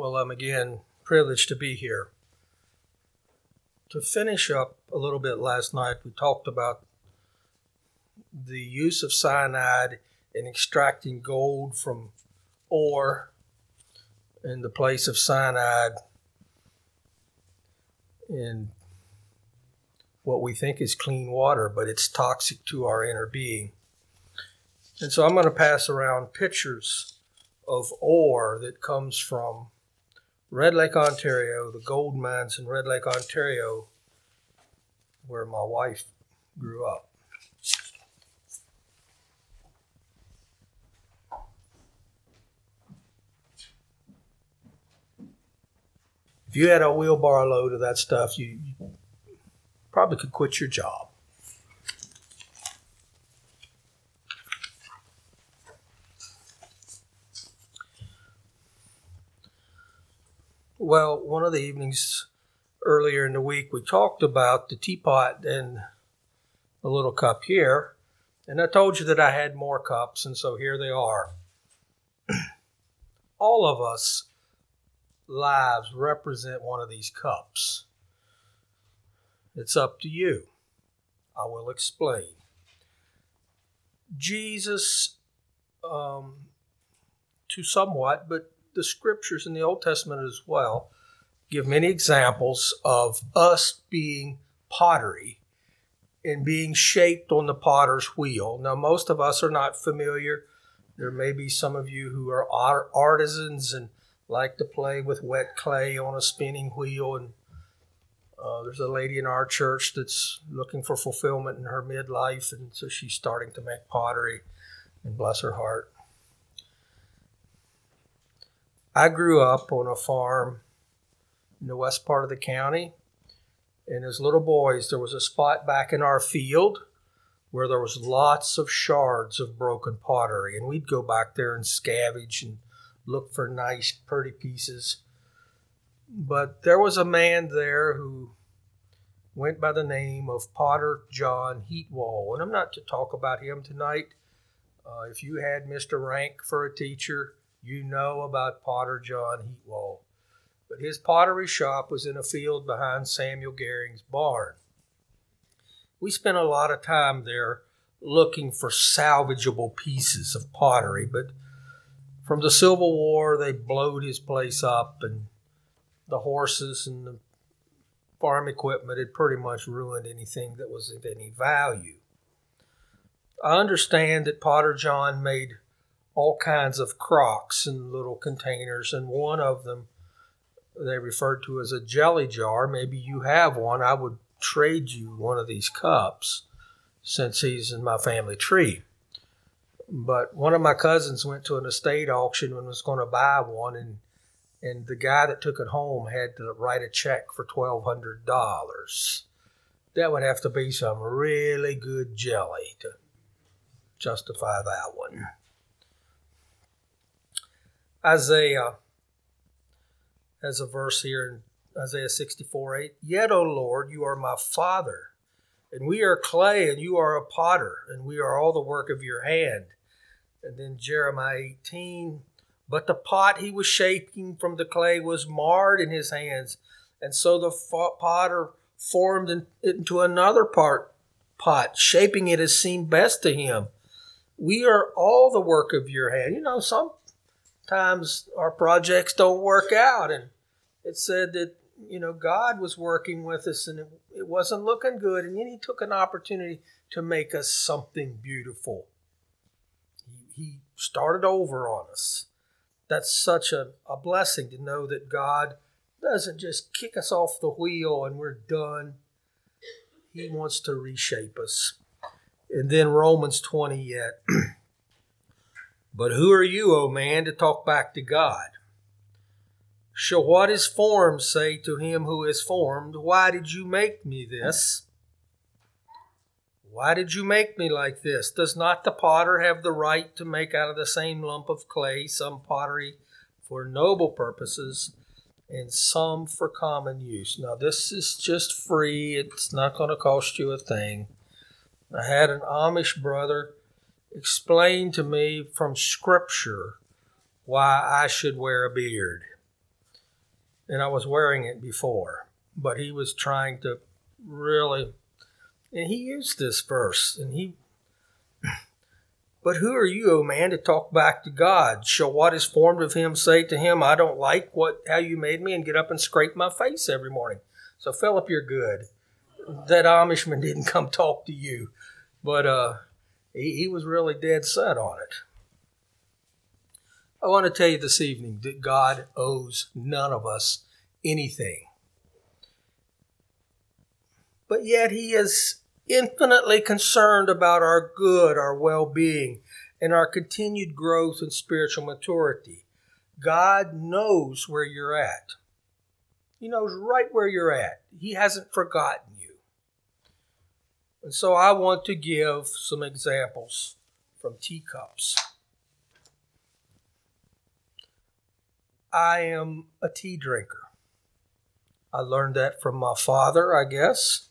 Well, I'm again privileged to be here. To finish up a little bit last night, we talked about the use of cyanide in extracting gold from ore in the place of cyanide in what we think is clean water, but it's toxic to our inner being. And so I'm going to pass around pictures of ore that comes from Red Lake, Ontario, the gold mines in Red Lake, Ontario, where my wife grew up. If you had a wheelbarrow load of that stuff, you, probably could quit your job. Well, one of the evenings earlier in the week, we talked about the teapot and the little cup here. And I told you that I had more cups, and so here they are. All of us lives represent one of these cups. It's up to you. I will explain. Jesus, um, to somewhat, but the scriptures in the Old Testament as well give many examples of us being pottery and being shaped on the potter's wheel. Now, most of us are not familiar. There may be some of you who are artisans and like to play with wet clay on a spinning wheel. And uh, there's a lady in our church that's looking for fulfillment in her midlife, and so she's starting to make pottery. And bless her heart. I grew up on a farm in the west part of the county. And as little boys, there was a spot back in our field where there was lots of shards of broken pottery. And we'd go back there and scavenge and look for nice, pretty pieces. But there was a man there who went by the name of Potter John Heatwole. And I'm not to talk about him tonight. Uh, if you had Mr. Rank for a teacher, you know about Potter John Heatwole. But his pottery shop was in a field behind Samuel Gehring's barn. We spent a lot of time there looking for salvageable pieces of pottery, but from the Civil War, they blowed his place up, and the horses and the farm equipment had pretty much ruined anything that was of any value. I understand that Potter John made all kinds of crocks and little containers, and one of them they referred to as a jelly jar. Maybe you have one. I would trade you one of these cups since he's in my family tree. But one of my cousins went to an estate auction and was going to buy one, and and the guy that took it home had to write a check for twelve hundred dollars. That would have to be some really good jelly to justify that one. Isaiah has a verse here in Isaiah 64 8. Yet, O Lord, you are my Father, and we are clay, and you are a potter, and we are all the work of your hand. And then Jeremiah 18, but the pot he was shaping from the clay was marred in his hands, and so the potter formed it into another part pot, shaping it as seemed best to him. We are all the work of your hand. You know, sometimes our projects don't work out, and it said that you know God was working with us, and it, it wasn't looking good, and then He took an opportunity to make us something beautiful He, he started over on us. That's such a, a blessing to know that God doesn't just kick us off the wheel and we're done. He wants to reshape us. And then Romans 20 yet. but who are you, O man, to talk back to God? Shall what is formed say to him who is formed, Why did you make me this? Why did you make me like this? Does not the potter have the right to make out of the same lump of clay some pottery for noble purposes and some for common use? Now, this is just free, it's not going to cost you a thing. I had an Amish brother explain to me from Scripture why I should wear a beard. and I was wearing it before, but he was trying to really, and he used this verse, and he. But who are you, O man, to talk back to God? Shall what is formed of him say to him, I don't like what how you made me, and get up and scrape my face every morning? So Philip, you're good. That Amishman didn't come talk to you, but uh, he, he was really dead set on it. I want to tell you this evening that God owes none of us anything. But yet He is infinitely concerned about our good, our well being, and our continued growth and spiritual maturity. God knows where you're at. He knows right where you're at. He hasn't forgotten you. And so I want to give some examples from teacups. I am a tea drinker. I learned that from my father, I guess.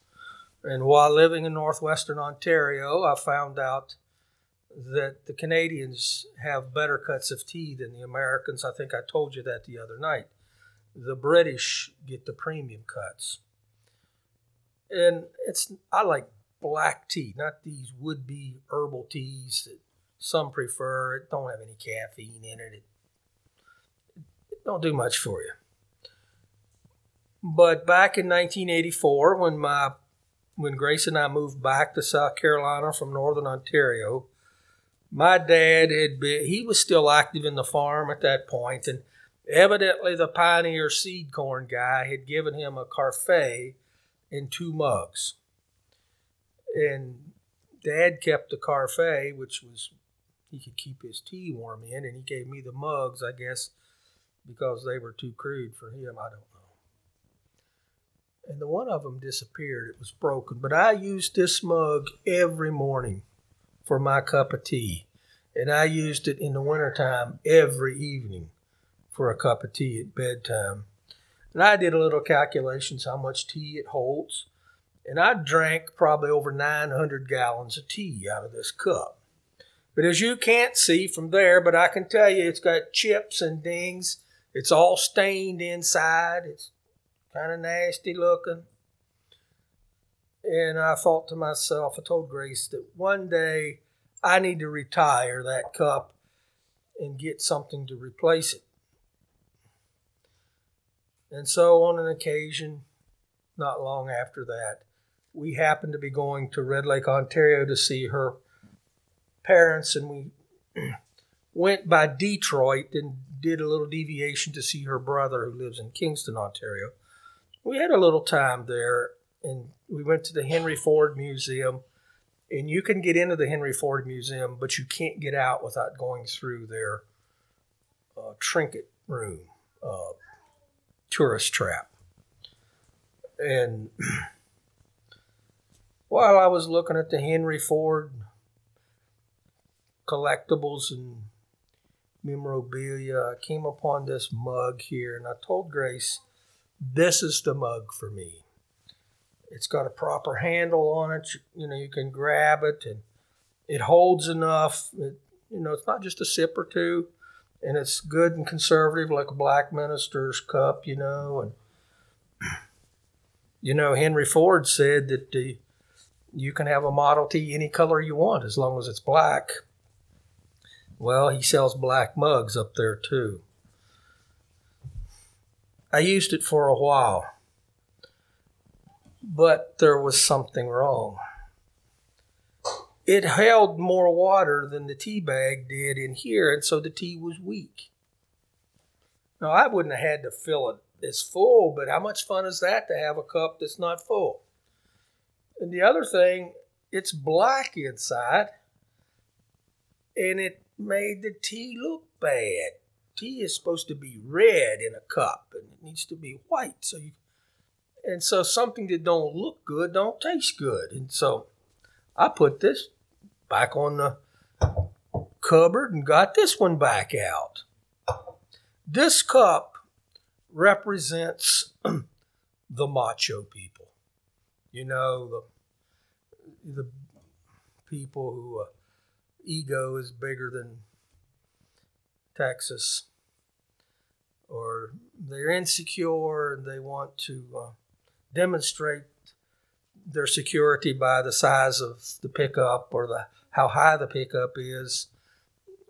And while living in northwestern Ontario, I found out that the Canadians have better cuts of tea than the Americans. I think I told you that the other night. The British get the premium cuts. And it's I like black tea, not these would-be herbal teas that some prefer. It don't have any caffeine in it. It don't do much for you. But back in 1984, when my when Grace and I moved back to South Carolina from Northern Ontario, my dad had been he was still active in the farm at that point, and evidently the pioneer seed corn guy had given him a carafe in two mugs. And dad kept the carafe, which was he could keep his tea warm in, and he gave me the mugs, I guess, because they were too crude for him. I don't know. And the one of them disappeared. It was broken. But I used this mug every morning for my cup of tea. And I used it in the wintertime every evening for a cup of tea at bedtime. And I did a little calculations how much tea it holds. And I drank probably over 900 gallons of tea out of this cup. But as you can't see from there, but I can tell you it's got chips and dings it's all stained inside. It's kind of nasty looking. And I thought to myself, I told Grace that one day I need to retire that cup and get something to replace it. And so, on an occasion, not long after that, we happened to be going to Red Lake, Ontario to see her parents, and we went by Detroit and did a little deviation to see her brother who lives in Kingston, Ontario. We had a little time there and we went to the Henry Ford Museum. And you can get into the Henry Ford Museum, but you can't get out without going through their uh, trinket room, uh, tourist trap. And while I was looking at the Henry Ford collectibles and memorabilia, I came upon this mug here and I told Grace, this is the mug for me. It's got a proper handle on it. You know, you can grab it and it holds enough. It, you know, it's not just a sip or two, and it's good and conservative, like a black minister's cup. You know, and you know Henry Ford said that the, you can have a Model T any color you want as long as it's black. Well, he sells black mugs up there too. I used it for a while, but there was something wrong. It held more water than the tea bag did in here, and so the tea was weak. Now, I wouldn't have had to fill it as full, but how much fun is that to have a cup that's not full? And the other thing, it's black inside, and it made the tea look bad. Tea is supposed to be red in a cup and it needs to be white. So you and so something that don't look good don't taste good. And so I put this back on the cupboard and got this one back out. This cup represents the macho people. You know, the the people who uh, ego is bigger than Texas or they're insecure and they want to uh, demonstrate their security by the size of the pickup or the how high the pickup is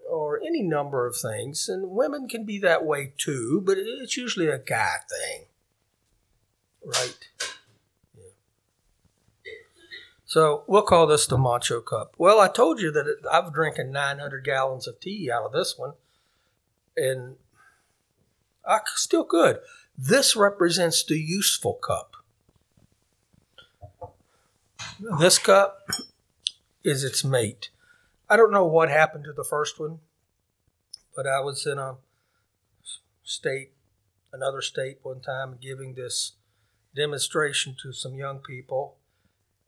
or any number of things. And women can be that way too but it's usually a guy thing. Right. So we'll call this the macho cup. Well i told you that it, i've drinking 900 gallons of tea out of this one and I still good this represents the useful cup. This cup is its mate. I don't know what happened to the first one, but I was in a state, another state one time, giving this demonstration to some young people,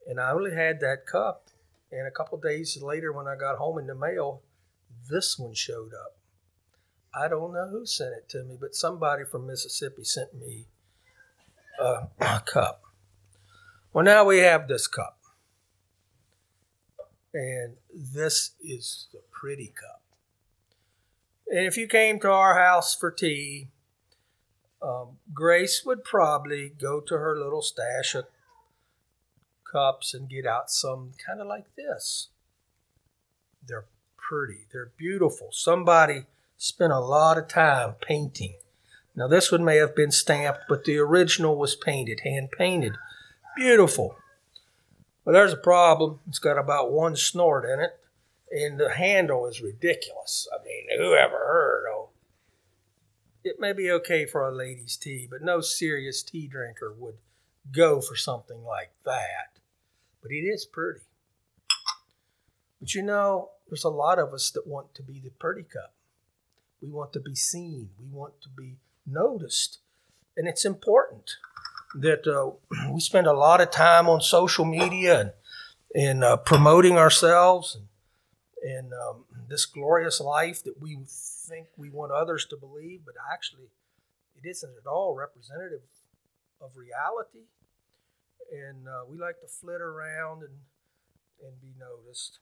and I only had that cup. And a couple days later, when I got home in the mail, this one showed up. I don't know who sent it to me, but somebody from Mississippi sent me a, a cup. Well, now we have this cup. And this is the pretty cup. And if you came to our house for tea, um, Grace would probably go to her little stash of cups and get out some kind of like this. They're pretty, they're beautiful. Somebody spent a lot of time painting. Now, this one may have been stamped, but the original was painted, hand painted. Beautiful. Well, there's a problem. It's got about one snort in it, and the handle is ridiculous. I mean, who ever heard? of it may be okay for a lady's tea, but no serious tea drinker would go for something like that. But it is pretty. But you know, there's a lot of us that want to be the pretty cup. We want to be seen. We want to be noticed. And it's important that uh, we spend a lot of time on social media and, and uh, promoting ourselves and, and um, this glorious life that we think we want others to believe, but actually it isn't at all representative of reality. And uh, we like to flit around and, and be noticed.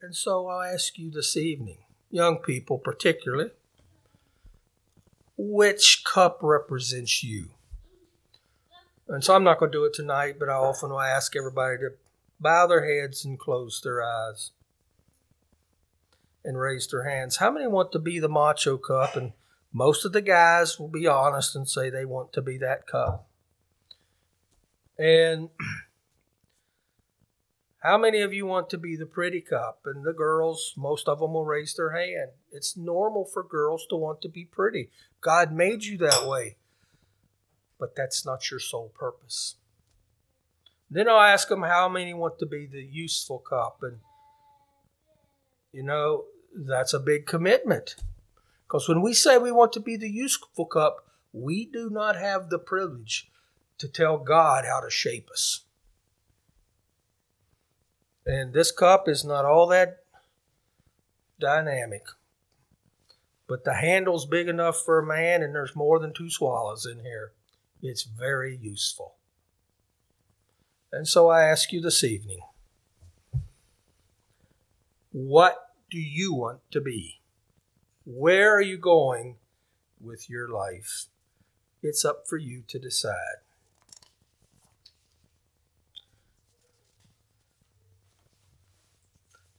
And so I'll ask you this evening, young people particularly, which cup represents you. And so I'm not going to do it tonight, but I often will ask everybody to bow their heads and close their eyes and raise their hands. How many want to be the macho cup? And most of the guys will be honest and say they want to be that cup. And how many of you want to be the pretty cup? And the girls, most of them will raise their hand. It's normal for girls to want to be pretty. God made you that way. But that's not your sole purpose. Then I'll ask them how many want to be the useful cup. And, you know, that's a big commitment. Because when we say we want to be the useful cup, we do not have the privilege to tell God how to shape us. And this cup is not all that dynamic. But the handle's big enough for a man, and there's more than two swallows in here. It's very useful. And so I ask you this evening what do you want to be? Where are you going with your life? It's up for you to decide.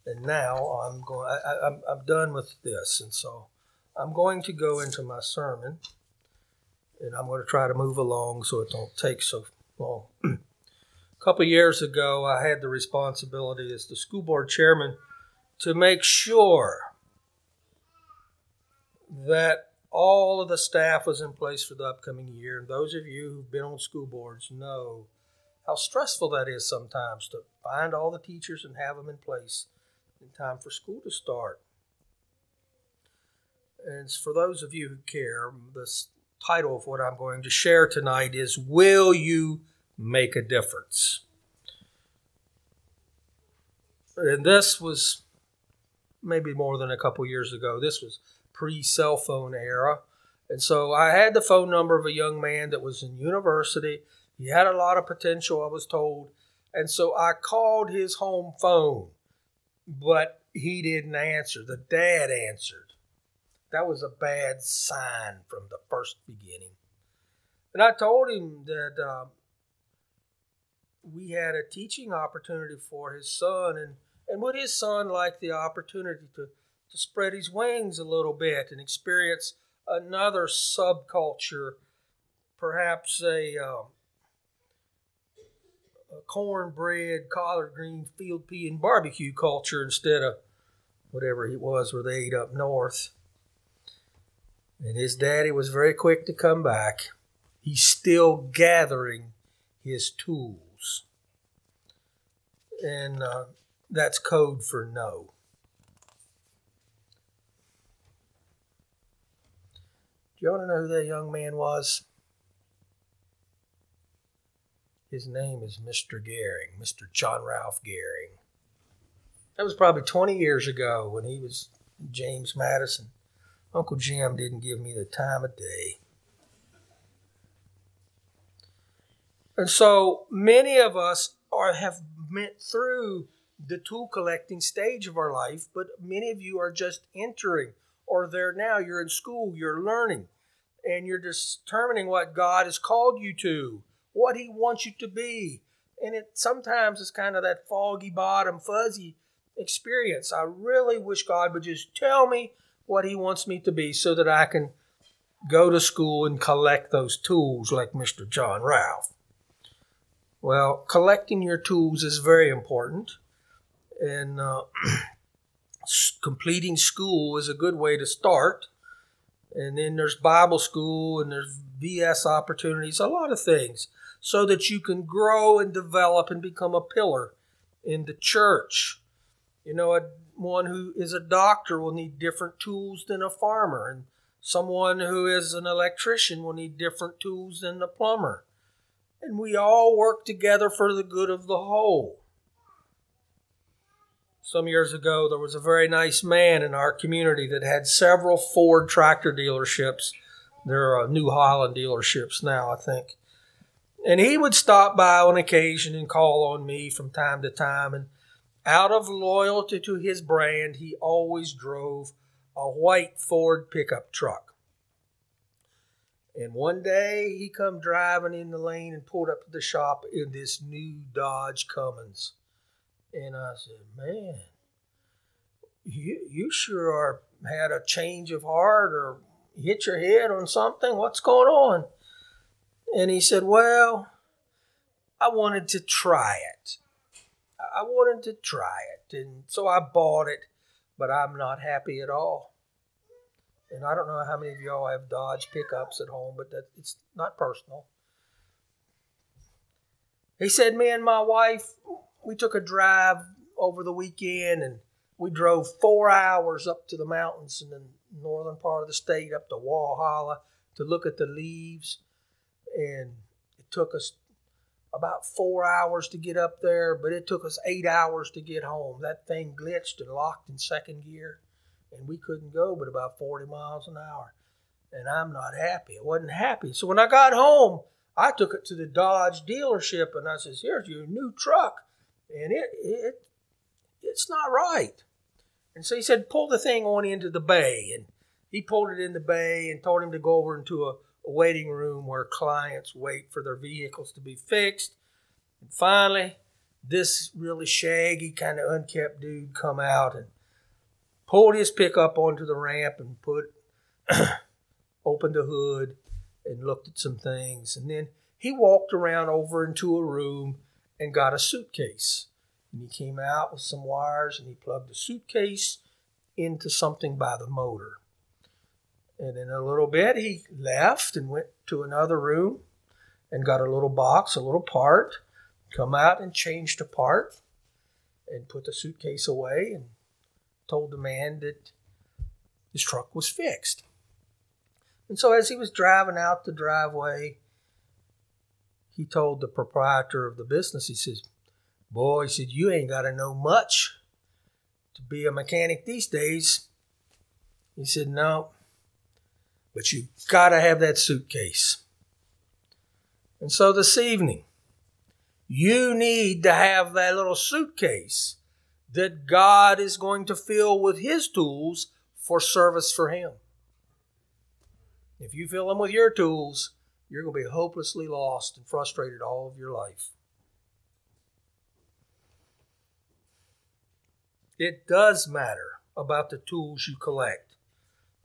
And now I'm going. I, I'm I'm done with this, and so I'm going to go into my sermon, and I'm going to try to move along so it don't take so long. a couple years ago, I had the responsibility as the school board chairman to make sure that all of the staff was in place for the upcoming year. And those of you who've been on school boards know how stressful that is sometimes to find all the teachers and have them in place in time for school to start. And for those of you who care, the title of what I'm going to share tonight is Will You Make a Difference? And this was maybe more than a couple years ago. This was pre cell phone era. And so I had the phone number of a young man that was in university. He had a lot of potential, I was told. And so I called his home phone but he didn't answer. The dad answered. That was a bad sign from the first beginning. And I told him that uh, we had a teaching opportunity for his son, and, and would his son like the opportunity to, to spread his wings a little bit and experience another subculture, perhaps a, um, a cornbread, collard green, field pea, and barbecue culture instead of whatever it was where they ate up north. And his daddy was very quick to come back. He's still gathering his tools. And uh, that's code for no. You want to know who that young man was? His name is Mr. Gehring, Mr. John Ralph Gehring. That was probably 20 years ago when he was James Madison. Uncle Jim didn't give me the time of day. And so many of us are have went through the tool collecting stage of our life, but many of you are just entering or there now. You're in school, you're learning, and you're determining what God has called you to, what He wants you to be. And it sometimes is kind of that foggy bottom, fuzzy experience. I really wish God would just tell me what He wants me to be so that I can go to school and collect those tools like Mr. John Ralph. Well, collecting your tools is very important, and uh, completing school is a good way to start. And then there's Bible school and there's VS opportunities, a lot of things, so that you can grow and develop and become a pillar in the church. You know, a, one who is a doctor will need different tools than a farmer, and someone who is an electrician will need different tools than the plumber and we all work together for the good of the whole. Some years ago, there was a very nice man in our community that had several Ford tractor dealerships. There are uh, New Holland dealerships now, I think. And he would stop by on occasion and call on me from time to time. And out of loyalty to his brand, he always drove a white Ford pickup truck. And one day he come driving in the lane and pulled up to the shop in this new Dodge Cummins. And I said, Man, you you sure are had a change of heart or hit your head on something? What's going on? And he said, Well, I wanted to try it. I wanted to try it. And so I bought it, but I'm not happy at all and I don't know how many of y'all have Dodge pickups at home, but that it's not personal. He said, Me and my wife, we took a drive over the weekend and we drove four hours up to the mountains in the northern part of the state, up to Walhalla, to look at the leaves. And it took us about four hours to get up there, but it took us eight hours to get home. That thing glitched and locked in second gear and we couldn't go but about 40 miles an hour. And I'm not happy. I wasn't happy. So when I got home, I took it to the Dodge dealership and I says, "Here's your new truck," and it it it's not right. And so he said, "Pull the thing on into the bay," and he pulled it in the bay and told him to go over into a, a waiting room where clients wait for their vehicles to be fixed. And finally, this really shaggy kind of unkept dude come out and pulled his pickup onto the ramp and put opened the hood and looked at some things and then he walked around over into a room and got a suitcase and he came out with some wires and he plugged the suitcase into something by the motor and in a little bit he left and went to another room and got a little box a little part come out and changed a part and put the suitcase away and told the man that his truck was fixed. And so as he was driving out the driveway, he told the proprietor of the business, he says, Boy, he said, you ain't got to know much to be a mechanic these days. He said, No, but you got to have that suitcase. And so this evening, you need to have that little suitcase that God is going to fill with His tools for service for Him. If you fill them with your tools, you're going to be hopelessly lost and frustrated all of your life. It does matter about the tools you collect.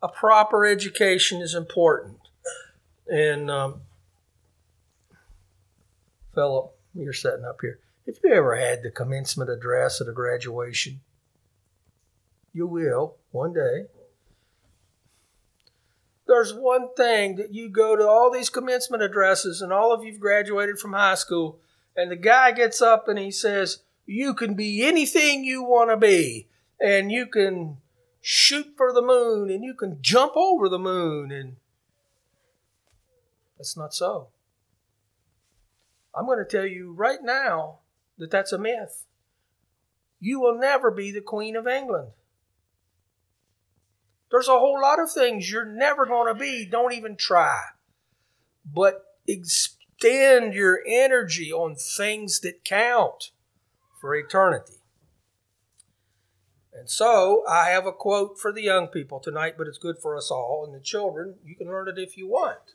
A proper education is important. And, um, Philip, you're setting up here. Have you ever had the commencement address at a graduation? You will one day. There's one thing that you go to all these commencement addresses, and all of you've graduated from high school, and the guy gets up and he says, You can be anything you want to be, and you can shoot for the moon, and you can jump over the moon. And that's not so. I'm going to tell you right now that that's a myth. You will never be the Queen of England. There's a whole lot of things you're never going to be. Don't even try. But extend your energy on things that count for eternity. And so I have a quote for the young people tonight, but it's good for us all. And the children, you can learn it if you want.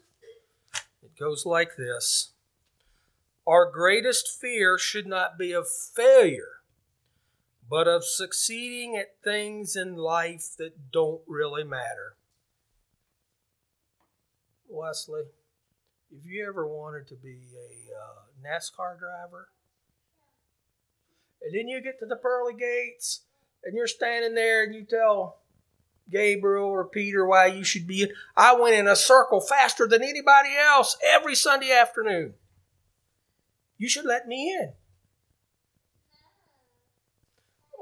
It goes like this Our greatest fear should not be of failure, but of succeeding at things in life that don't really matter. Wesley, if you ever wanted to be a uh, NASCAR driver, and then you get to the pearly gates, and you're standing there and you tell Gabriel or Peter why you should be in. I went in a circle faster than anybody else every Sunday afternoon. You should let me in.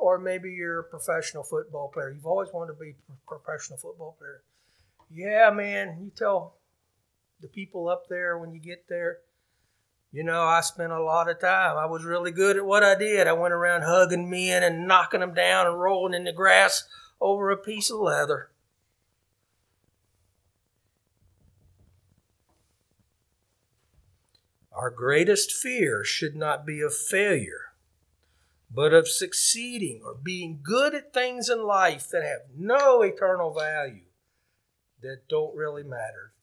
Or maybe you're a professional football player. You've always wanted to be a professional football player. Yeah, man, you tell the people up there when you get there, you know, I spent a lot of time. I was really good at what I did. I went around hugging men and knocking them down and rolling in the grass over a piece of leather. Our greatest fear should not be of failure, but of succeeding or being good at things in life that have no eternal value, that don't really matter.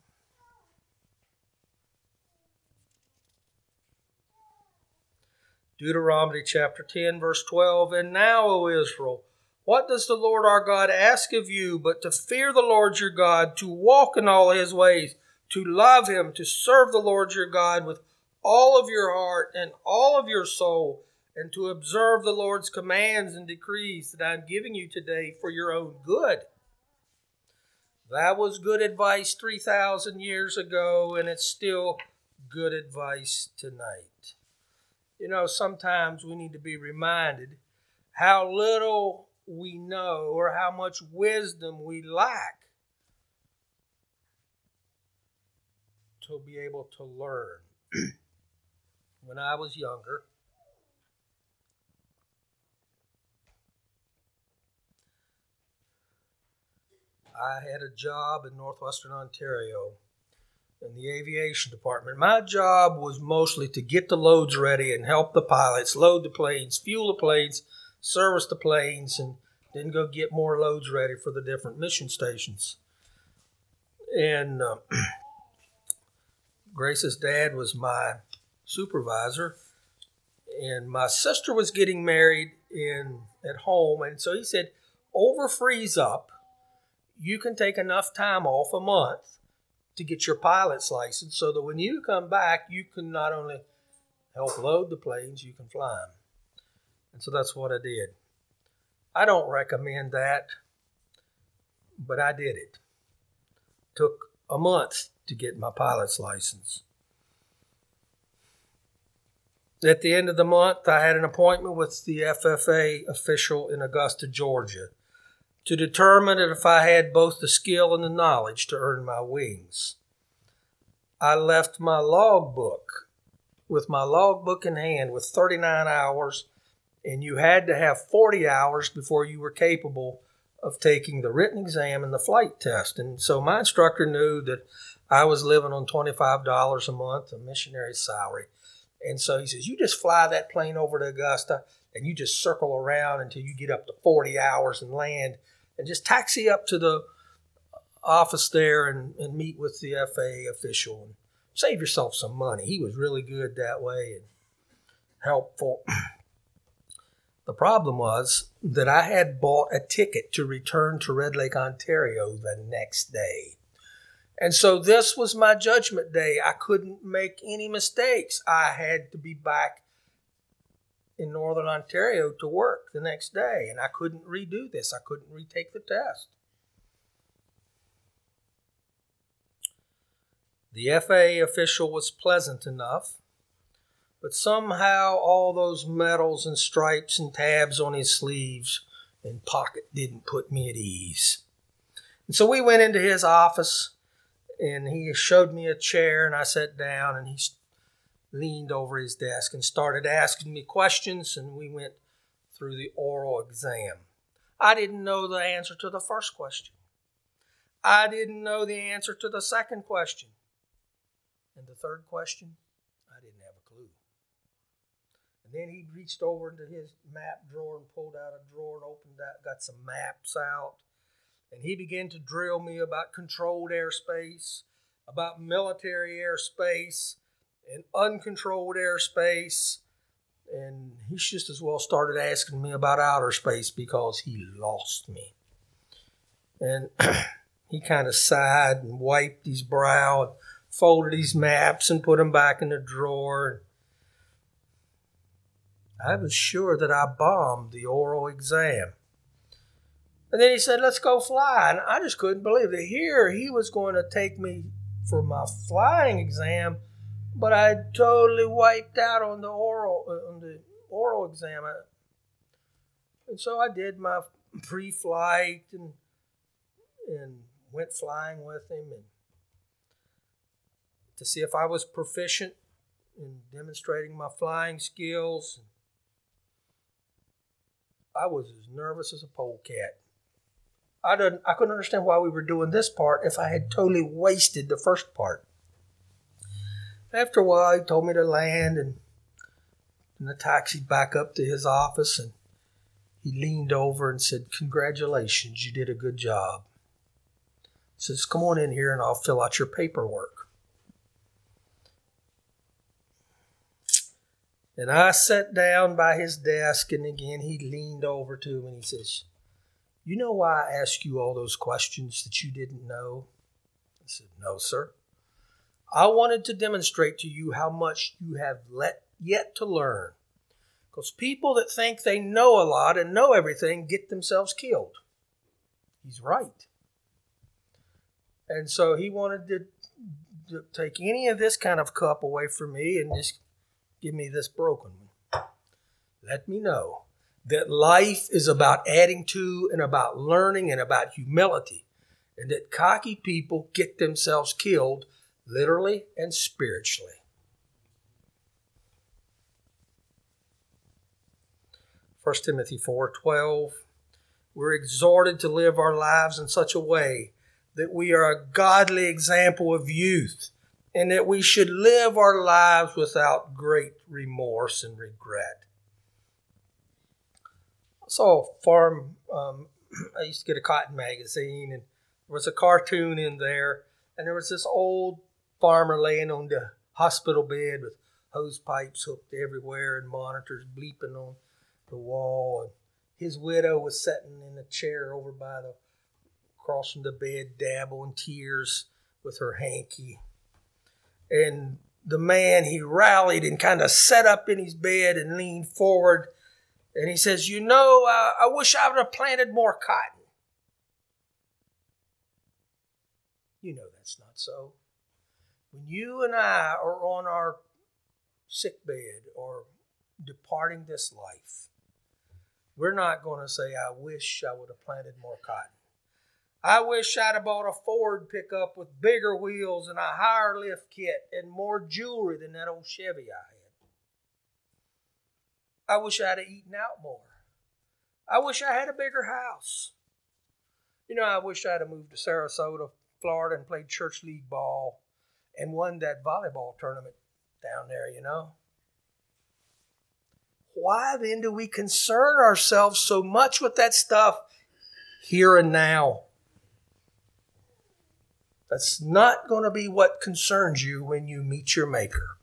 Deuteronomy chapter 10, verse 12. And now, O Israel, what does the Lord our God ask of you but to fear the Lord your God, to walk in all his ways, to love him, to serve the Lord your God with all of your heart and all of your soul, and to observe the Lord's commands and decrees that I'm giving you today for your own good? That was good advice 3,000 years ago, and it's still good advice tonight. You know, sometimes we need to be reminded how little we know or how much wisdom we lack to be able to learn. when I was younger, I had a job in northwestern Ontario in the aviation department. My job was mostly to get the loads ready and help the pilots load the planes, fuel the planes, service the planes, and then go get more loads ready for the different mission stations. And uh, Grace's dad was my supervisor, and my sister was getting married in at home, and so he said, "Over freeze up, you can take enough time off a month to get your pilot's license so that when you come back, you can not only help load the planes, you can fly them. And so that's what I did. I don't recommend that, but I did it. Took a month to get my pilot's license. At the end of the month, I had an appointment with the FAA official in Augusta, Georgia to determine if I had both the skill and the knowledge to earn my wings. I left my logbook with my logbook in hand with 39 hours, and you had to have 40 hours before you were capable of taking the written exam and the flight test. And so my instructor knew that I was living on $25 a month, a missionary salary. And so he says, You just fly that plane over to Augusta and you just circle around until you get up to 40 hours and land and just taxi up to the office there and, and meet with the FAA official and save yourself some money. He was really good that way and helpful. The problem was that I had bought a ticket to return to Red Lake, Ontario the next day. And so this was my judgment day. I couldn't make any mistakes. I had to be back in Northern Ontario to work the next day, and I couldn't redo this. I couldn't retake the test. The FAA official was pleasant enough, but somehow all those medals and stripes and tabs on his sleeves and pocket didn't put me at ease. And so we went into his office and he showed me a chair and I sat down and he leaned over his desk and started asking me questions and we went through the oral exam. I didn't know the answer to the first question. I didn't know the answer to the second question. And the third question, I didn't have a clue. And then he reached over into his map drawer and pulled out a drawer and opened that, got some maps out. And he began to drill me about controlled airspace, about military airspace, and uncontrolled airspace. And he just as well started asking me about outer space because he lost me. And he kind of sighed and wiped his brow and folded his maps and put them back in the drawer. I was sure that I bombed the oral exam. And then he said, Let's go fly. And I just couldn't believe that Here, he was going to take me for my flying exam, but I totally wiped out on the oral uh, on the oral exam. And so I did my pre-flight and and went flying with him and to see if I was proficient in demonstrating my flying skills. I was as nervous as a polecat. I didn't I couldn't understand why we were doing this part if I had totally wasted the first part. After a while he told me to land and and the taxi back up to his office and he leaned over and said, Congratulations, you did a good job. He says, Come on in here and I'll fill out your paperwork. And I sat down by his desk, and again he leaned over to me and he says, You know why I asked you all those questions that you didn't know? I said, No, sir. I wanted to demonstrate to you how much you have let, yet to learn. Because people that think they know a lot and know everything get themselves killed. He's right. And so he wanted to, to take any of this kind of cup away from me and just give me this broken one. Let me know that life is about adding to and about learning and about humility, and that cocky people get themselves killed literally and spiritually. First Timothy 4:12 We're exhorted to live our lives in such a way that we are a godly example of youth and that we should live our lives without great remorse and regret. I saw a farm, um, I used to get a cotton magazine, and there was a cartoon in there, and there was this old farmer laying on the hospital bed with hose pipes hooked everywhere and monitors bleeping on the wall. And his widow was sitting in a chair over by the across from the bed, dabbling tears with her hanky. And the man he rallied and kind of sat up in his bed and leaned forward. And he says you know uh, i wish i would have planted more cotton. You know that's not so when you and i are on our sick bed or departing this life we're not going to say i wish i would have planted more cotton I wish I'd have bought a Ford pickup with bigger wheels and a higher lift kit and more jewelry than that old Chevy I had. I wish I'd have eaten out more. I wish I had a bigger house. You know, I wish I'd have moved to Sarasota, Florida, and played church league ball and won that volleyball tournament down there, you know. why then do we concern ourselves so much with that stuff here and now? That's not going to be what concerns you when you meet your Maker.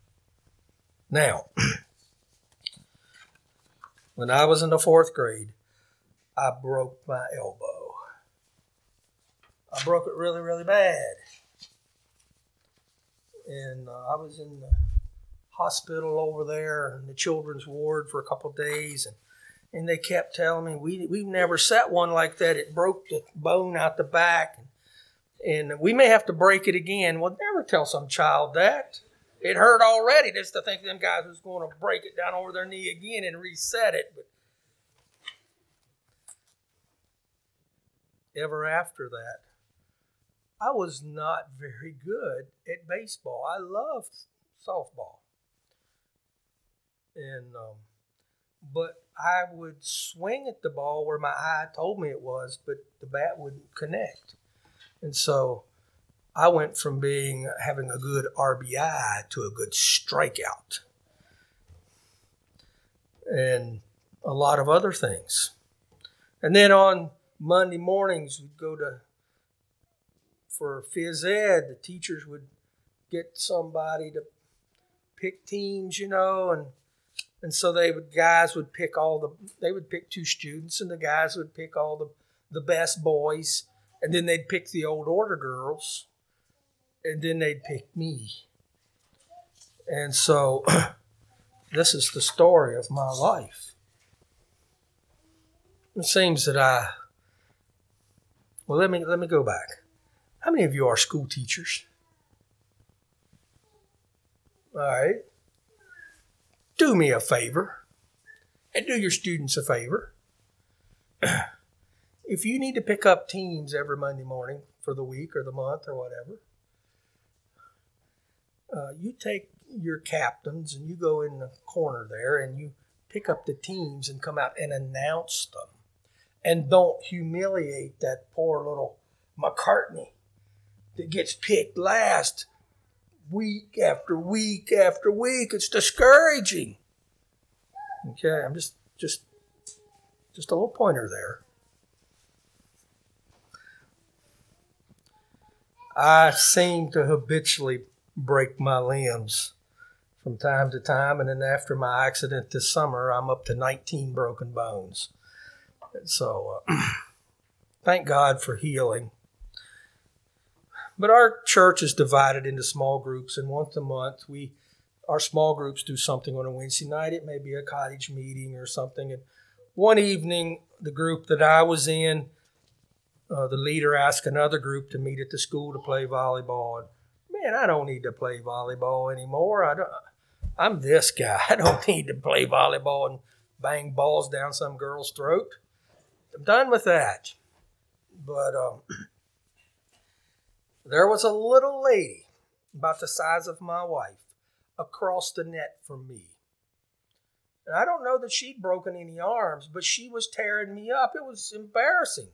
Now, when I was in the fourth grade, I broke my elbow. I broke it really, really bad. And uh, I was in the hospital over there in the children's ward for a couple days. And, and they kept telling me, we, we've never set one like that. It broke the bone out the back. And, and we may have to break it again. Well, never tell some child that. It hurt already just to think them guys was going to break it down over their knee again and reset it. But ever after that, I was not very good at baseball. I loved softball. And, um, but I would swing at the ball where my eye told me it was, but the bat wouldn't connect. And so I went from being having a good RBI to a good strikeout. And a lot of other things. And then on Monday mornings, we'd go to for phys ed, the teachers would get somebody to pick teams, you know, and and so they would guys would pick all the they would pick two students and the guys would pick all the the best boys and then they'd pick the old order girls and then they'd pick me. And so this is the story of my life. It seems that I well let me let me go back. How many of you are school teachers? All right. Do me a favor and do your students a favor. if you need to pick up teams every Monday morning for the week or the month or whatever, uh, you take your captains and you go in the corner there and you pick up the teams and come out and announce them. And don't humiliate that poor little McCartney that gets picked last week after week after week. It's discouraging. Okay, I'm just just just a little pointer there. I seem to habitually break my limbs from time to time, and then after my accident this summer, I'm up to 19 broken bones. So, uh, thank God for healing. But our church is divided into small groups, and once a month we our small groups do something on a Wednesday night. It may be a cottage meeting or something. And one evening, the group that I was in, uh, the leader asked another group to meet at the school to play volleyball. And man, I don't need to play volleyball anymore. I don't. I'm this guy. I don't need to play volleyball and bang balls down some girl's throat. I'm done with that. But um, there was a little lady about the size of my wife across the net from me. And I don't know that she'd broken any arms, but she was tearing me up. It was embarrassing.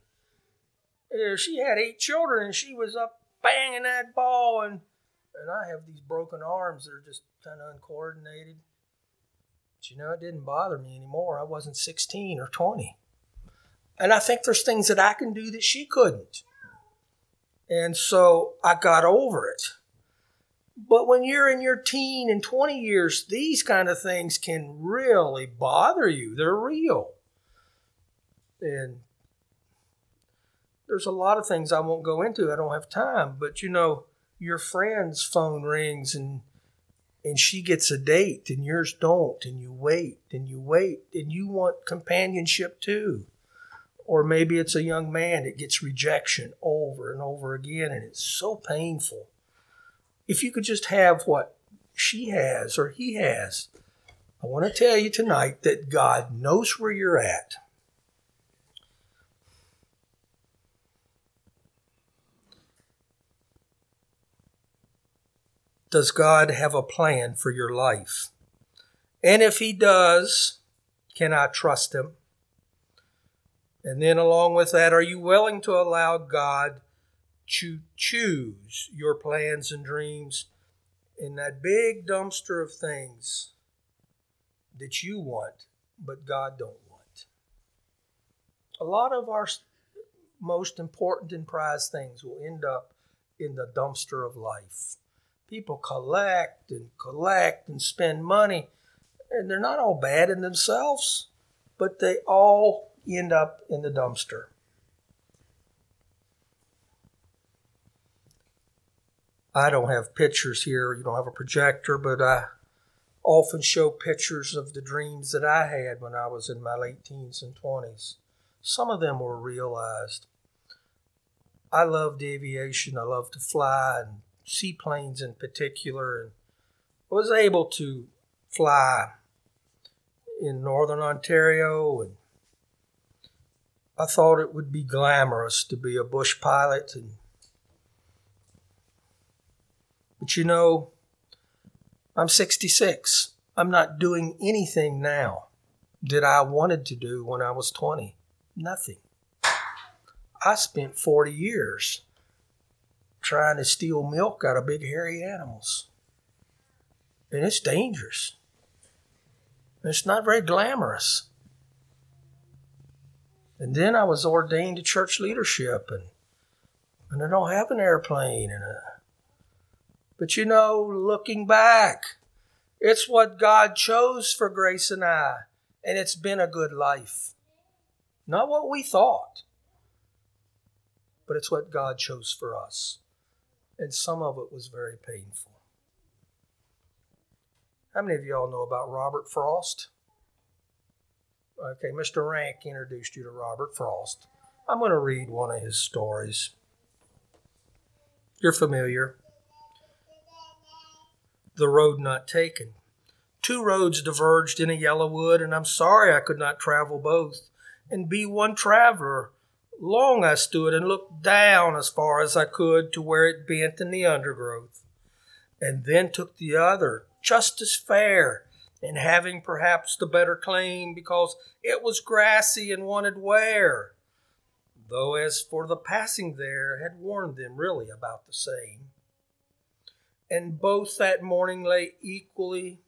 Uh, she had eight children and she was up banging that ball and and I have these broken arms that are just kind of uncoordinated. But you know, it didn't bother me anymore. I wasn't 16 or 20. And I think there's things that I can do that she couldn't. And so I got over it. But when you're in your teen and 20 years, these kind of things can really bother you. They're real. And there's a lot of things I won't go into. I don't have time. But you know, your friend's phone rings and and she gets a date and yours don't and you wait and you wait and you want companionship too or maybe it's a young man that gets rejection over and over again, and it's so painful. If you could just have what she has or he has, I want to tell you tonight that God knows where you're at. Does God have a plan for your life? And if He does, can I trust Him? And then, along with that, are you willing to allow God to choose your plans and dreams in that big dumpster of things that you want but God don't want. A lot of our most important and prized things will end up in the dumpster of life. People collect and collect and spend money, and they're not all bad in themselves, but they all end up in the dumpster. I don't have pictures here, you don't have a projector, but I often show pictures of the dreams that I had when I was in my late teens and 20s. Some of them were realized. I loved aviation. I loved to fly and seaplanes in particular, and was able to fly in northern Ontario, and I thought it would be glamorous to be a bush pilot. And but you know, I'm 66. I'm not doing anything now that I wanted to do when I was 20. Nothing. I spent 40 years trying to steal milk out of big hairy animals. And it's dangerous. It's not very glamorous. And then I was ordained to church leadership and and I don't have an airplane and a but you know, looking back, it's what God chose for Grace and I, and it's been a good life. Not what we thought but it's what God chose for us. And some of it was very painful. How many of y'all know about Robert Frost? Okay, Mr. Rank introduced you to Robert Frost. I'm going to read one of his stories. You're familiar. The Road Not Taken. Two roads diverged in a yellow wood, and I'm sorry I could not travel both and be one traveler Long I stood and looked down as far as I could to where it bent in the undergrowth, and then took the other, just as fair, and having perhaps the better claim because it was grassy and wanted wear, though as for the passing there had warned them really about the same. And both that morning lay equally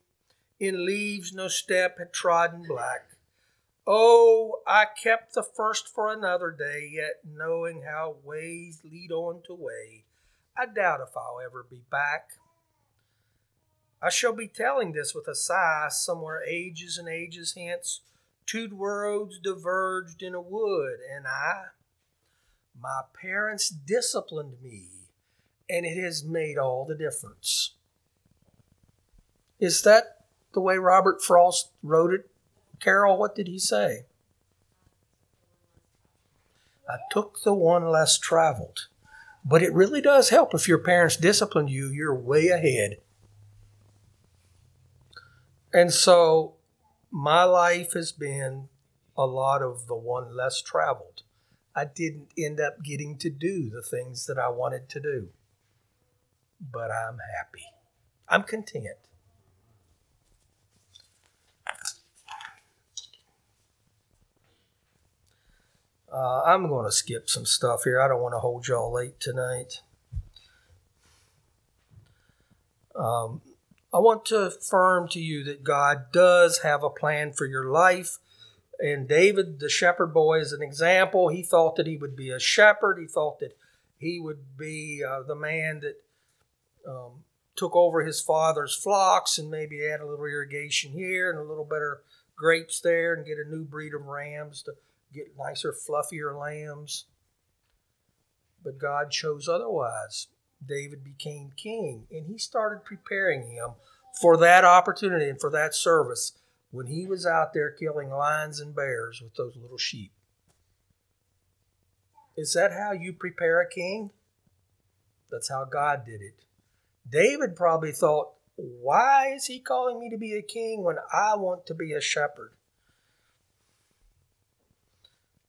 in leaves no step had trodden black Oh, I kept the first for another day, yet knowing how ways lead on to way, I doubt if I'll ever be back. I shall be telling this with a sigh somewhere ages and ages hence. Two roads diverged in a wood, and I, my parents disciplined me, and it has made all the difference. Is that the way Robert Frost wrote it? Carol, what did he say? I took the one less traveled. But it really does help if your parents discipline you, you're way ahead. And so my life has been a lot of the one less traveled. I didn't end up getting to do the things that I wanted to do. But I'm happy. I'm content. Uh, I'm going to skip some stuff here. I don't want to hold y'all late tonight. Um, I want to affirm to you that God does have a plan for your life. And David, the shepherd boy, is an example. He thought that he would be a shepherd. He thought that he would be uh, the man that um, took over his father's flocks and maybe add a little irrigation here and a little better grapes there and get a new breed of rams to get nicer, fluffier lambs. But God chose otherwise. David became king, and he started preparing him for that opportunity and for that service when he was out there killing lions and bears with those little sheep. Is that how you prepare a king? That's how God did it. David probably thought, why is he calling me to be a king when I want to be a shepherd?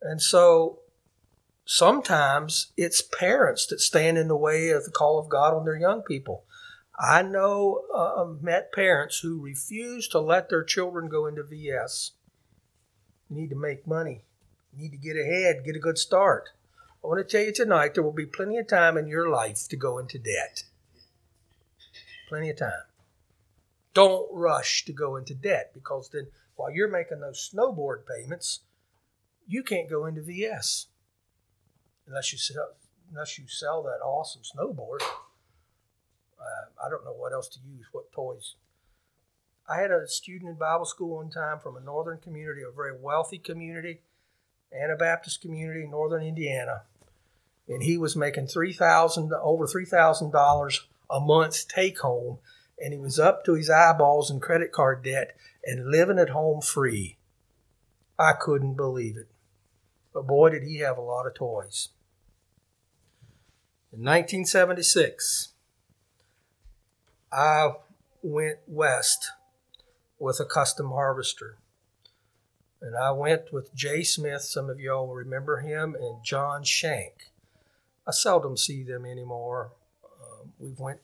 And so sometimes it's parents that stand in the way of the call of God on their young people. I know uh, met parents who refuse to let their children go into VS. You need to make money. You need to get ahead, get a good start. I want to tell you tonight there will be plenty of time in your life to go into debt. Plenty of time. Don't rush to go into debt because then while you're making those snowboard payments, you can't go into VS unless you sell unless you sell that awesome snowboard. Uh, I don't know what else to use, what toys. I had a student in Bible school one time from a northern community, a very wealthy community, Anabaptist community, in northern Indiana, and he was making three thousand over three thousand dollars a month take home, and he was up to his eyeballs in credit card debt and living at home free. I couldn't believe it. But boy, did he have a lot of toys. In 1976, I went west with a custom harvester. And I went with Jay Smith, some of y'all remember him, and John Shank. I seldom see them anymore. Uh, we went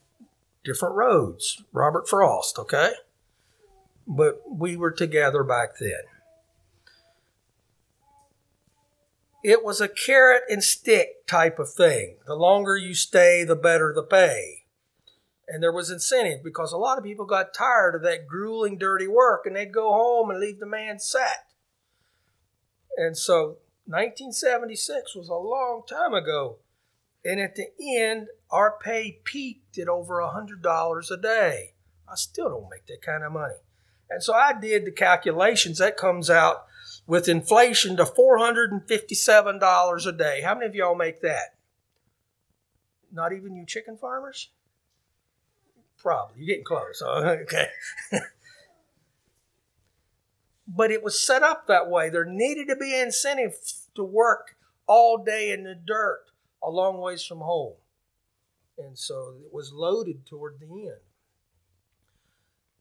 different roads. Robert Frost, okay? But we were together back then. It was a carrot and stick type of thing. The longer you stay, the better the pay. And there was incentive because a lot of people got tired of that grueling, dirty work and they'd go home and leave the man sat. And so 1976 was a long time ago. And at the end, our pay peaked at over $100 a day. I still don't make that kind of money. And so I did the calculations. That comes out with inflation to $457 a day. How many of y'all make that? Not even you chicken farmers? Probably. You're getting close. Okay. but it was set up that way. There needed to be incentive to work all day in the dirt a long ways from home. And so it was loaded toward the end.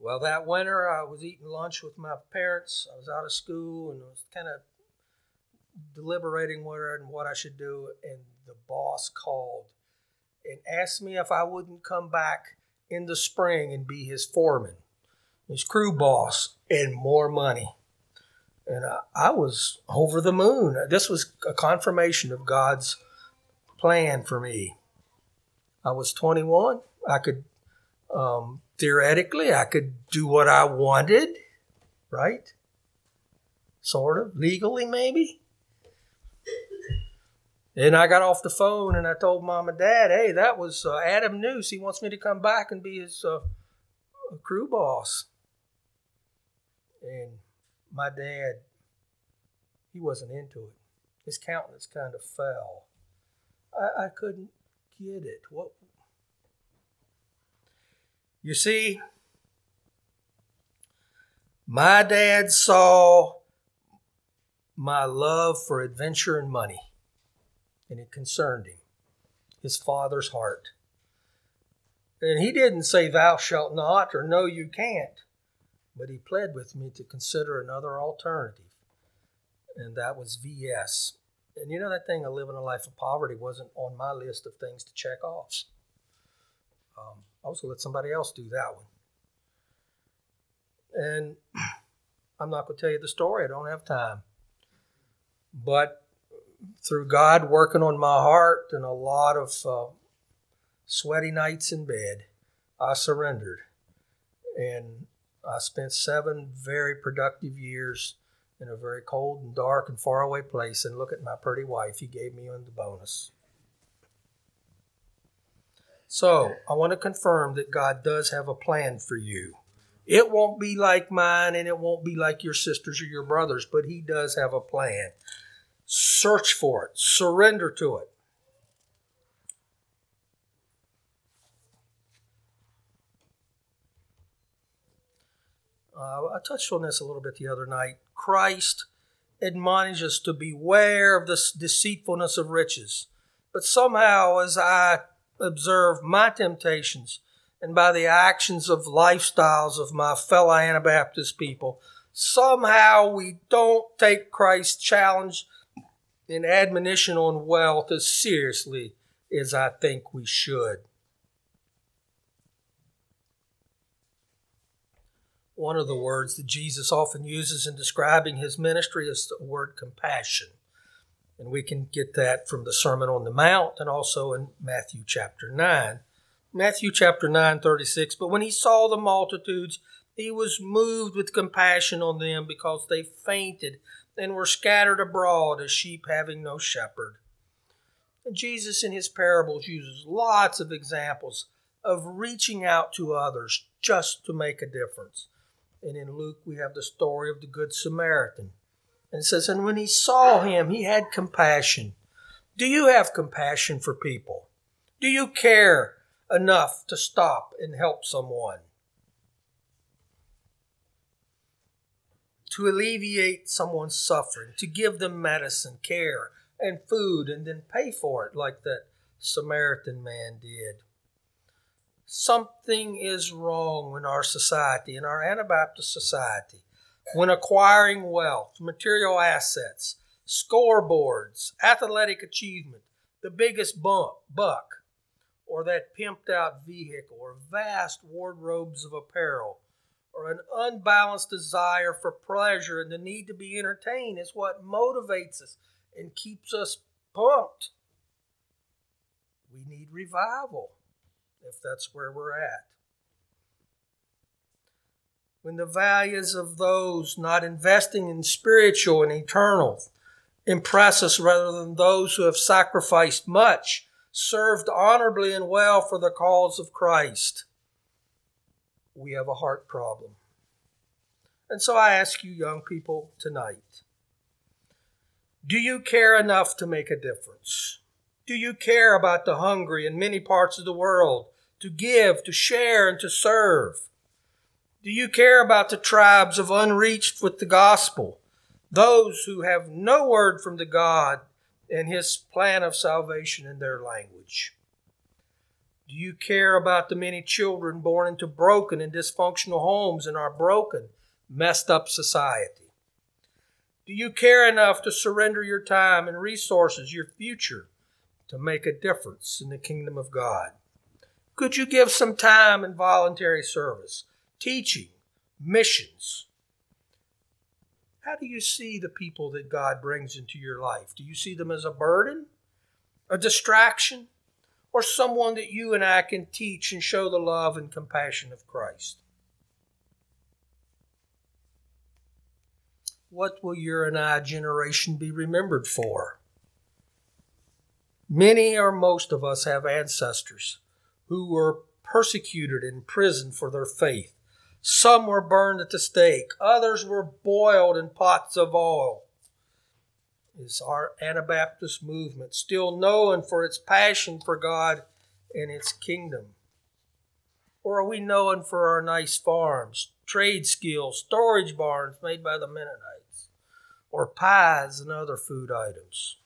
Well, that winter I was eating lunch with my parents. I was out of school and was kind of deliberating where and what I should do. And the boss called and asked me if I wouldn't come back in the spring and be his foreman, his crew boss, and more money. And I, I was over the moon. This was a confirmation of God's plan for me. I was 21. I could um, theoretically, I could do what I wanted, right? Sort of legally, maybe. And I got off the phone and I told mom and dad, hey, that was uh, Adam Noose. He wants me to come back and be his uh, crew boss. And my dad, he wasn't into it. His countenance kind of fell. I, I couldn't get it. What you see, my dad saw my love for adventure and money, and it concerned him, his father's heart. And he didn't say, Thou shalt not, or No, you can't, but he pled with me to consider another alternative, and that was VS. And you know, that thing of living a life of poverty wasn't on my list of things to check off. Um, I was going to let somebody else do that one. And I'm not going to tell you the story, I don't have time. But through God working on my heart and a lot of uh, sweaty nights in bed, I surrendered. And I spent seven very productive years in a very cold and dark and faraway place. And look at my pretty wife, he gave me on the bonus. So I want to confirm that God does have a plan for you. It won't be like mine and it won't be like your sisters or your brothers, but He does have a plan. Search for it, surrender to it. Uh, I touched on this a little bit the other night. Christ admonishes us to beware of the deceitfulness of riches. But somehow, as I observe my temptations and by the actions of lifestyles of my fellow Anabaptist people, somehow we don't take Christ's challenge and admonition on wealth as seriously as I think we should. One of the words that Jesus often uses in describing his ministry is the word compassion. And we can get that from the Sermon on the Mount and also in Matthew chapter 9. Matthew chapter 9, 36. But when he saw the multitudes, He was moved with compassion on them because they fainted and were scattered abroad as sheep having no shepherd. And Jesus, in his parables, uses lots of examples of reaching out to others just to make a difference. And in Luke, we have the story of the Good Samaritan. And says, And when he saw him, he had compassion. Do you have compassion for people? Do you care enough to stop and help someone? To alleviate someone's suffering, to give them medicine, care, and food, and then pay for it like that Samaritan man did. Something is wrong in our society, in our Anabaptist society, when acquiring wealth, material assets, scoreboards, athletic achievement, the biggest bump, buck, or that pimped out vehicle, or vast wardrobes of apparel, or an unbalanced desire for pleasure and the need to be entertained is what motivates us and keeps us pumped. We need revival if that's where we're at. When the values of those not investing in spiritual and eternal impress us rather than those who have sacrificed much, served honorably and well for the cause of Christ, we have a heart problem. And so I ask you, young people, tonight do you care enough to make a difference? Do you care about the hungry in many parts of the world? To give, to share, and to serve? Do you care about the tribes of unreached with the gospel? Those who have no word from the God and his plan of salvation in their language? Do you care about the many children born into broken and dysfunctional homes in our broken, messed up society? Do you care enough to surrender your time and resources, your future, to make a difference in the kingdom of God? Could you give some time in voluntary service, teaching, missions? How do you see the people that God brings into your life? Do you see them as a burden, a distraction, or someone that you and I can teach and show the love and compassion of Christ? What will your and I generation be remembered for? Many or most of us have ancestors who were persecuted and imprisoned for their faith. Some were burned at the stake, others were boiled in pots of oil. Is our Anabaptist movement still known for its passion for God and its kingdom? Or are we known for our nice farms, trade skills, storage barns made by the Mennonites, or pies and other food items?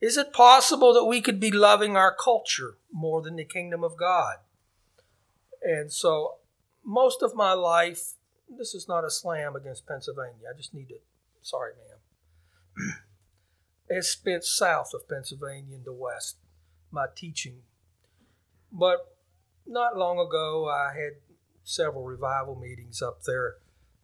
Is it possible that we could be loving our culture more than the kingdom of God? And so, most of my life, this is not a slam against Pennsylvania. I just need to, sorry, ma'am. it's spent south of Pennsylvania in the west, my teaching. But not long ago, I had several revival meetings up there.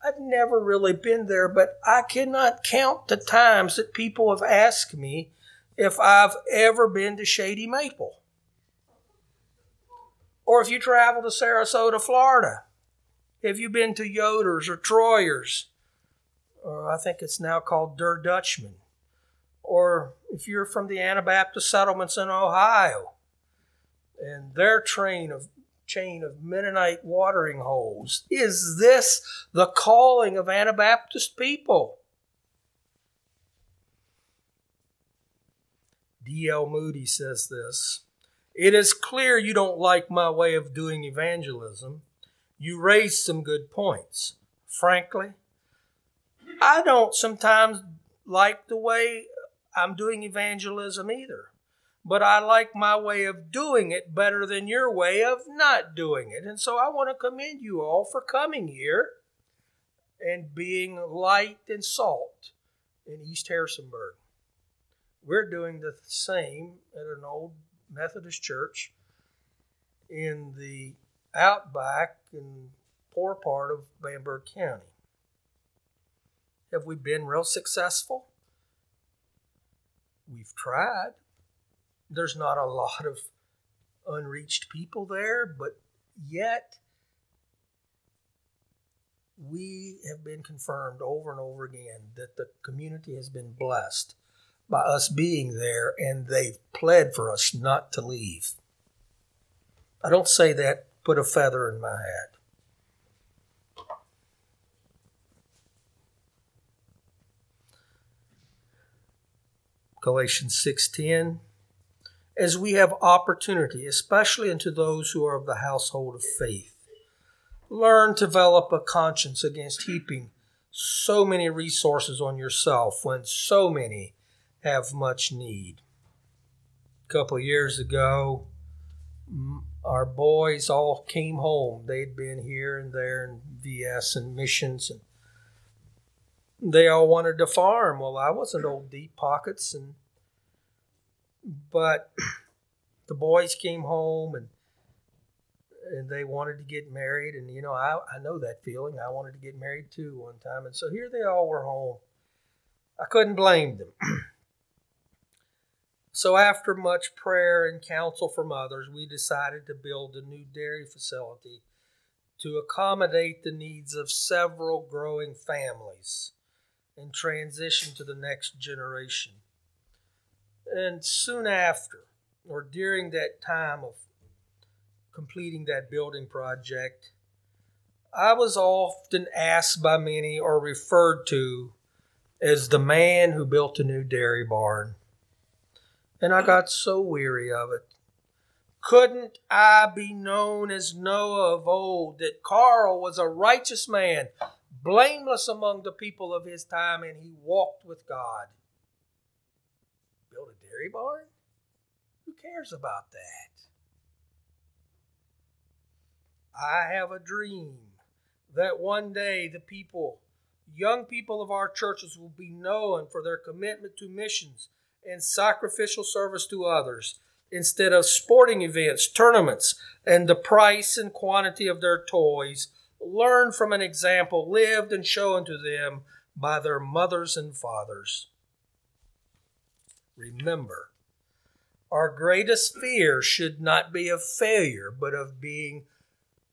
I'd never really been there, but I cannot count the times that people have asked me if I've ever been to Shady Maple. Or if you travel to Sarasota, Florida. Have you been to Yoder's or Troyer's? Or I think it's now called Der Dutchman. Or if you're from the Anabaptist settlements in Ohio and their train of chain of Mennonite watering holes. Is this the calling of Anabaptist people? D.L. Moody says this It is clear you don't like my way of doing evangelism. You raised some good points. Frankly, I don't sometimes like the way I'm doing evangelism either. But I like my way of doing it better than your way of not doing it. And so I want to commend you all for coming here and being light and salt in East Harrisonburg. We're doing the same at an old Methodist church in the outback and poor part of Bamberg County. Have we been real successful? We've tried. There's not a lot of unreached people there, but yet we have been confirmed over and over again that the community has been blessed by us being there and they've pled for us not to leave. I don't say that, put a feather in my hat. Galatians 6:10 as we have opportunity especially unto those who are of the household of faith learn to develop a conscience against heaping so many resources on yourself when so many have much need a couple years ago our boys all came home they'd been here and there in vs and missions and they all wanted to farm. Well, I wasn't old deep pockets, and but the boys came home and and they wanted to get married, and you know I I know that feeling. I wanted to get married too one time, and so here they all were home. I couldn't blame them. so after much prayer and counsel from others, we decided to build a new dairy facility to accommodate the needs of several growing families and transition to the next generation. And soon after, or during that time of completing that building project, I was often asked by many or referred to as the man who built a new dairy barn. And I got so weary of it. Couldn't I be known as Noah of old, that Carl was a righteous man, blameless among the people of his time, and he walked with God. Build a dairy barn? Who cares about that? I have a dream that one day the people, young people of our churches, will be known for their commitment to missions and sacrificial service to others instead of sporting events, tournaments, and the price and quantity of their toys learn from an example lived and shown to them by their mothers and fathers. Remember, our greatest fear should not be of failure, but of being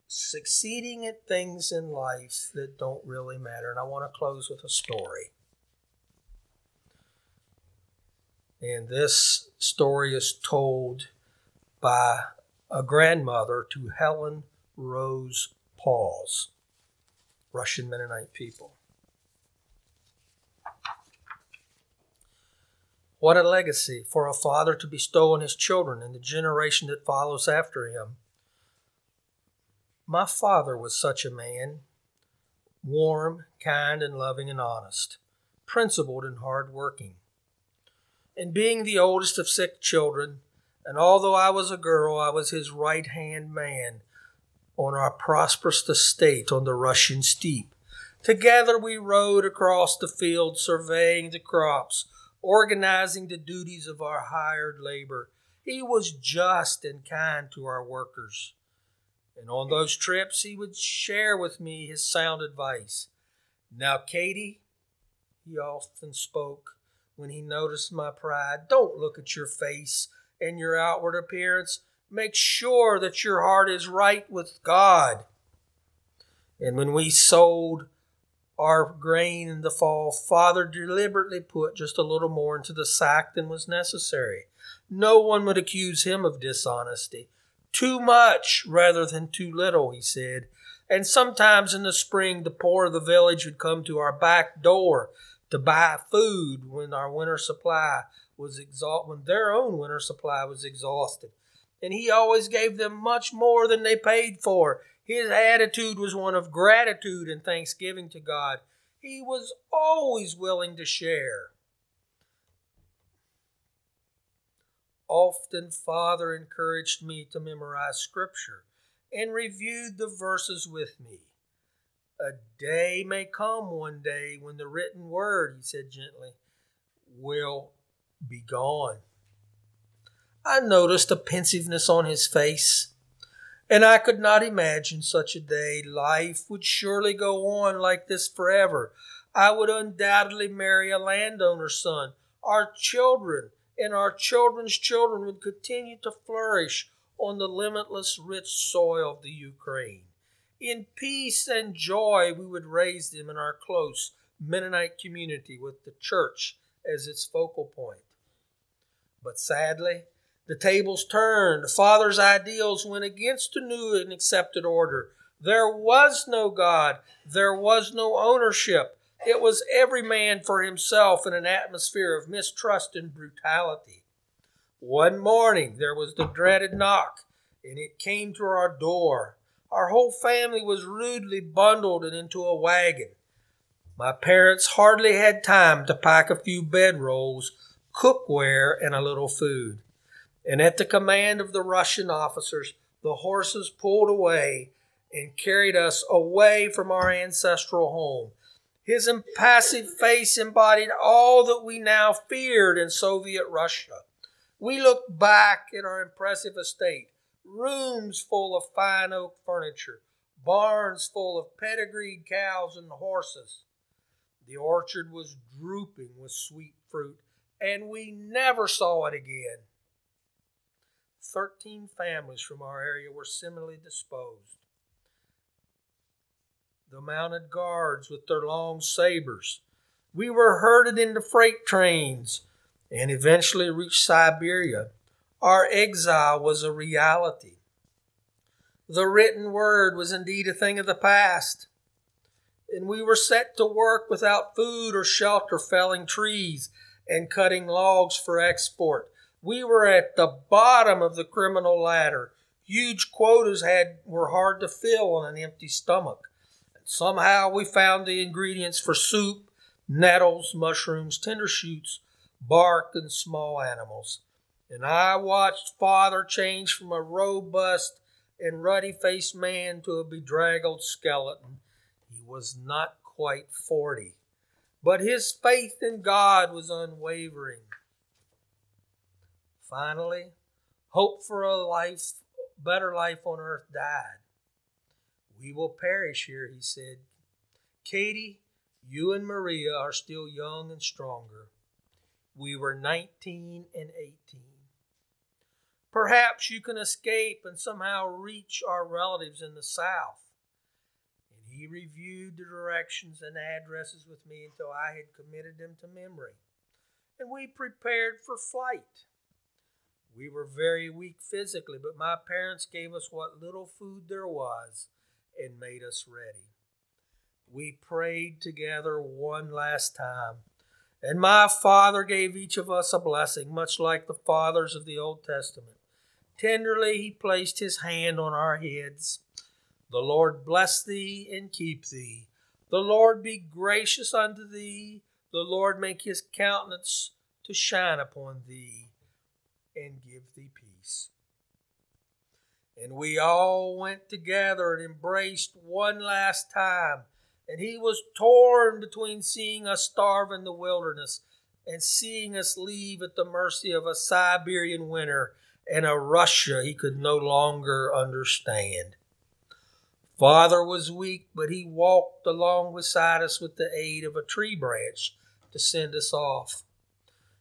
succeeding at things in life that don't really matter. And I want to close with a story. And this story is told by a grandmother to Helen Rose Pauls, Russian Mennonite people. What a legacy for a father to bestow on his children and the generation that follows after him. My father was such a man, warm, kind, and loving and honest, principled and hard working. And being the oldest of six children, and although I was a girl, I was his right hand man on our prosperous estate on the Russian steppe. Together we rode across the field, surveying the crops, organizing the duties of our hired labor. He was just and kind to our workers. And on those trips, he would share with me his sound advice. Now, Katie, he often spoke when he noticed my pride, don't look at your face and your outward appearance. Make sure that your heart is right with God. And when we sold our grain in the fall, Father deliberately put just a little more into the sack than was necessary. No one would accuse him of dishonesty. Too much rather than too little, he said. And sometimes in the spring, the poor of the village would come to our back door to buy food when our winter supply was exhausted, when their own winter supply was exhausted and he always gave them much more than they paid for. His attitude was one of gratitude and thanksgiving to God. He was always willing to share. Often, Father encouraged me to memorize Scripture and reviewed the verses with me. A day may come one day when the written word, he said gently, will be gone. I noticed a pensiveness on his face, and I could not imagine such a day. Life would surely go on like this forever. I would undoubtedly marry a landowner's son. Our children and our children's children would continue to flourish on the limitless rich soil of the Ukraine. In peace and joy, we would raise them in our close Mennonite community with the church as its focal point. But sadly, the tables turned. The father's ideals went against the new and accepted order. There was no God. There was no ownership. It was every man for himself in an atmosphere of mistrust and brutality. One morning there was the dreaded knock, and it came to our door. Our whole family was rudely bundled into a wagon. My parents hardly had time to pack a few bedrolls, cookware, and a little food. And at the command of the Russian officers, the horses pulled away and carried us away from our ancestral home his impassive face embodied all that we now feared in Soviet Russia. We looked back at our impressive estate, rooms full of fine oak furniture, barns full of pedigreed cows and horses. The orchard was drooping with sweet fruit, and we never saw it again. Thirteen families from our area were similarly disposed the mounted guards with their long sabers. We were herded into freight trains and eventually reached Siberia. Our exile was a reality. The written word was indeed a thing of the past. And we were set to work without food or shelter, felling trees and cutting logs for export. We were at the bottom of the criminal ladder. Huge quotas had were hard to fill on an empty stomach. Somehow we found the ingredients for soup, nettles, mushrooms, tender shoots, bark, and small animals. And I watched father change from a robust and ruddy faced man to a bedraggled skeleton. He was not quite forty, but his faith in God was unwavering. Finally, hope for a life, better life on earth died. We will perish here, he said. Katie, you and Maria are still young and stronger. We were 19 and 18. Perhaps you can escape and somehow reach our relatives in the South. And he reviewed the directions and addresses with me until I had committed them to memory. And we prepared for flight. We were very weak physically, but my parents gave us what little food there was and made us ready. We prayed together one last time, and my Father gave each of us a blessing, much like the fathers of the Old Testament. Tenderly he placed his hand on our heads. The Lord bless thee and keep thee. The Lord be gracious unto thee. The Lord make his countenance to shine upon thee and give thee peace. And we all went together and embraced one last time. And he was torn between seeing us starve in the wilderness and seeing us leave at the mercy of a Siberian winter and a Russia he could no longer understand. Father was weak, but he walked along beside us with the aid of a tree branch to send us off.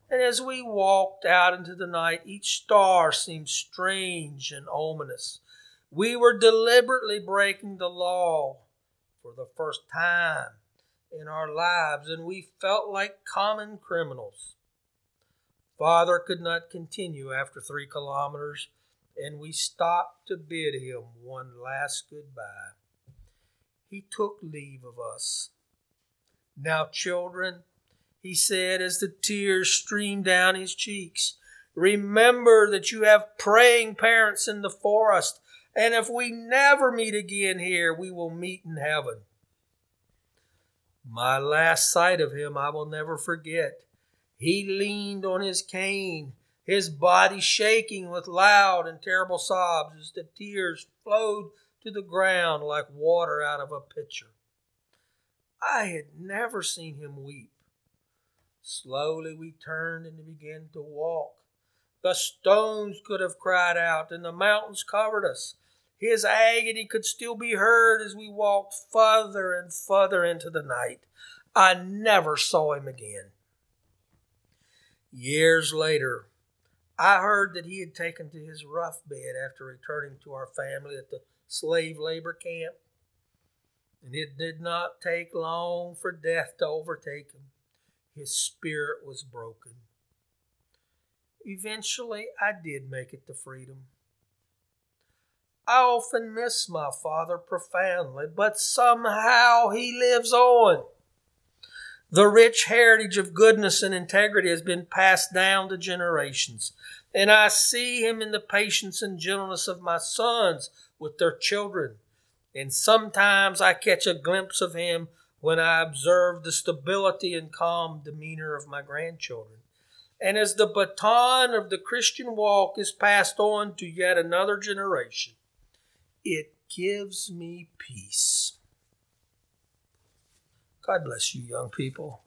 And as we walked out into the night, each star seemed strange and ominous. We were deliberately breaking the law for the first time in our lives, and we felt like common criminals. Father could not continue after three kilometers, and we stopped to bid him one last goodbye. He took leave of us. Now, children, he said as the tears streamed down his cheeks. Remember that you have praying parents in the forest, and if we never meet again here, we will meet in heaven. My last sight of him I will never forget. He leaned on his cane, his body shaking with loud and terrible sobs as the tears flowed to the ground like water out of a pitcher. I had never seen him weep. Slowly we turned and began to walk. The stones could have cried out, and the mountains covered us. His agony could still be heard as we walked further and further into the night. I never saw him again. Years later, I heard that he had taken to his rough bed after returning to our family at the slave labor camp. and it did not take long for death to overtake him. His spirit was broken. Eventually, I did make it to freedom. I often miss my father profoundly, but somehow he lives on. The rich heritage of goodness and integrity has been passed down to generations, and I see him in the patience and gentleness of my sons with their children. And sometimes I catch a glimpse of him when I observe the stability and calm demeanor of my grandchildren. And as the baton of the Christian walk is passed on to yet another generation, it gives me peace. God bless you, young people.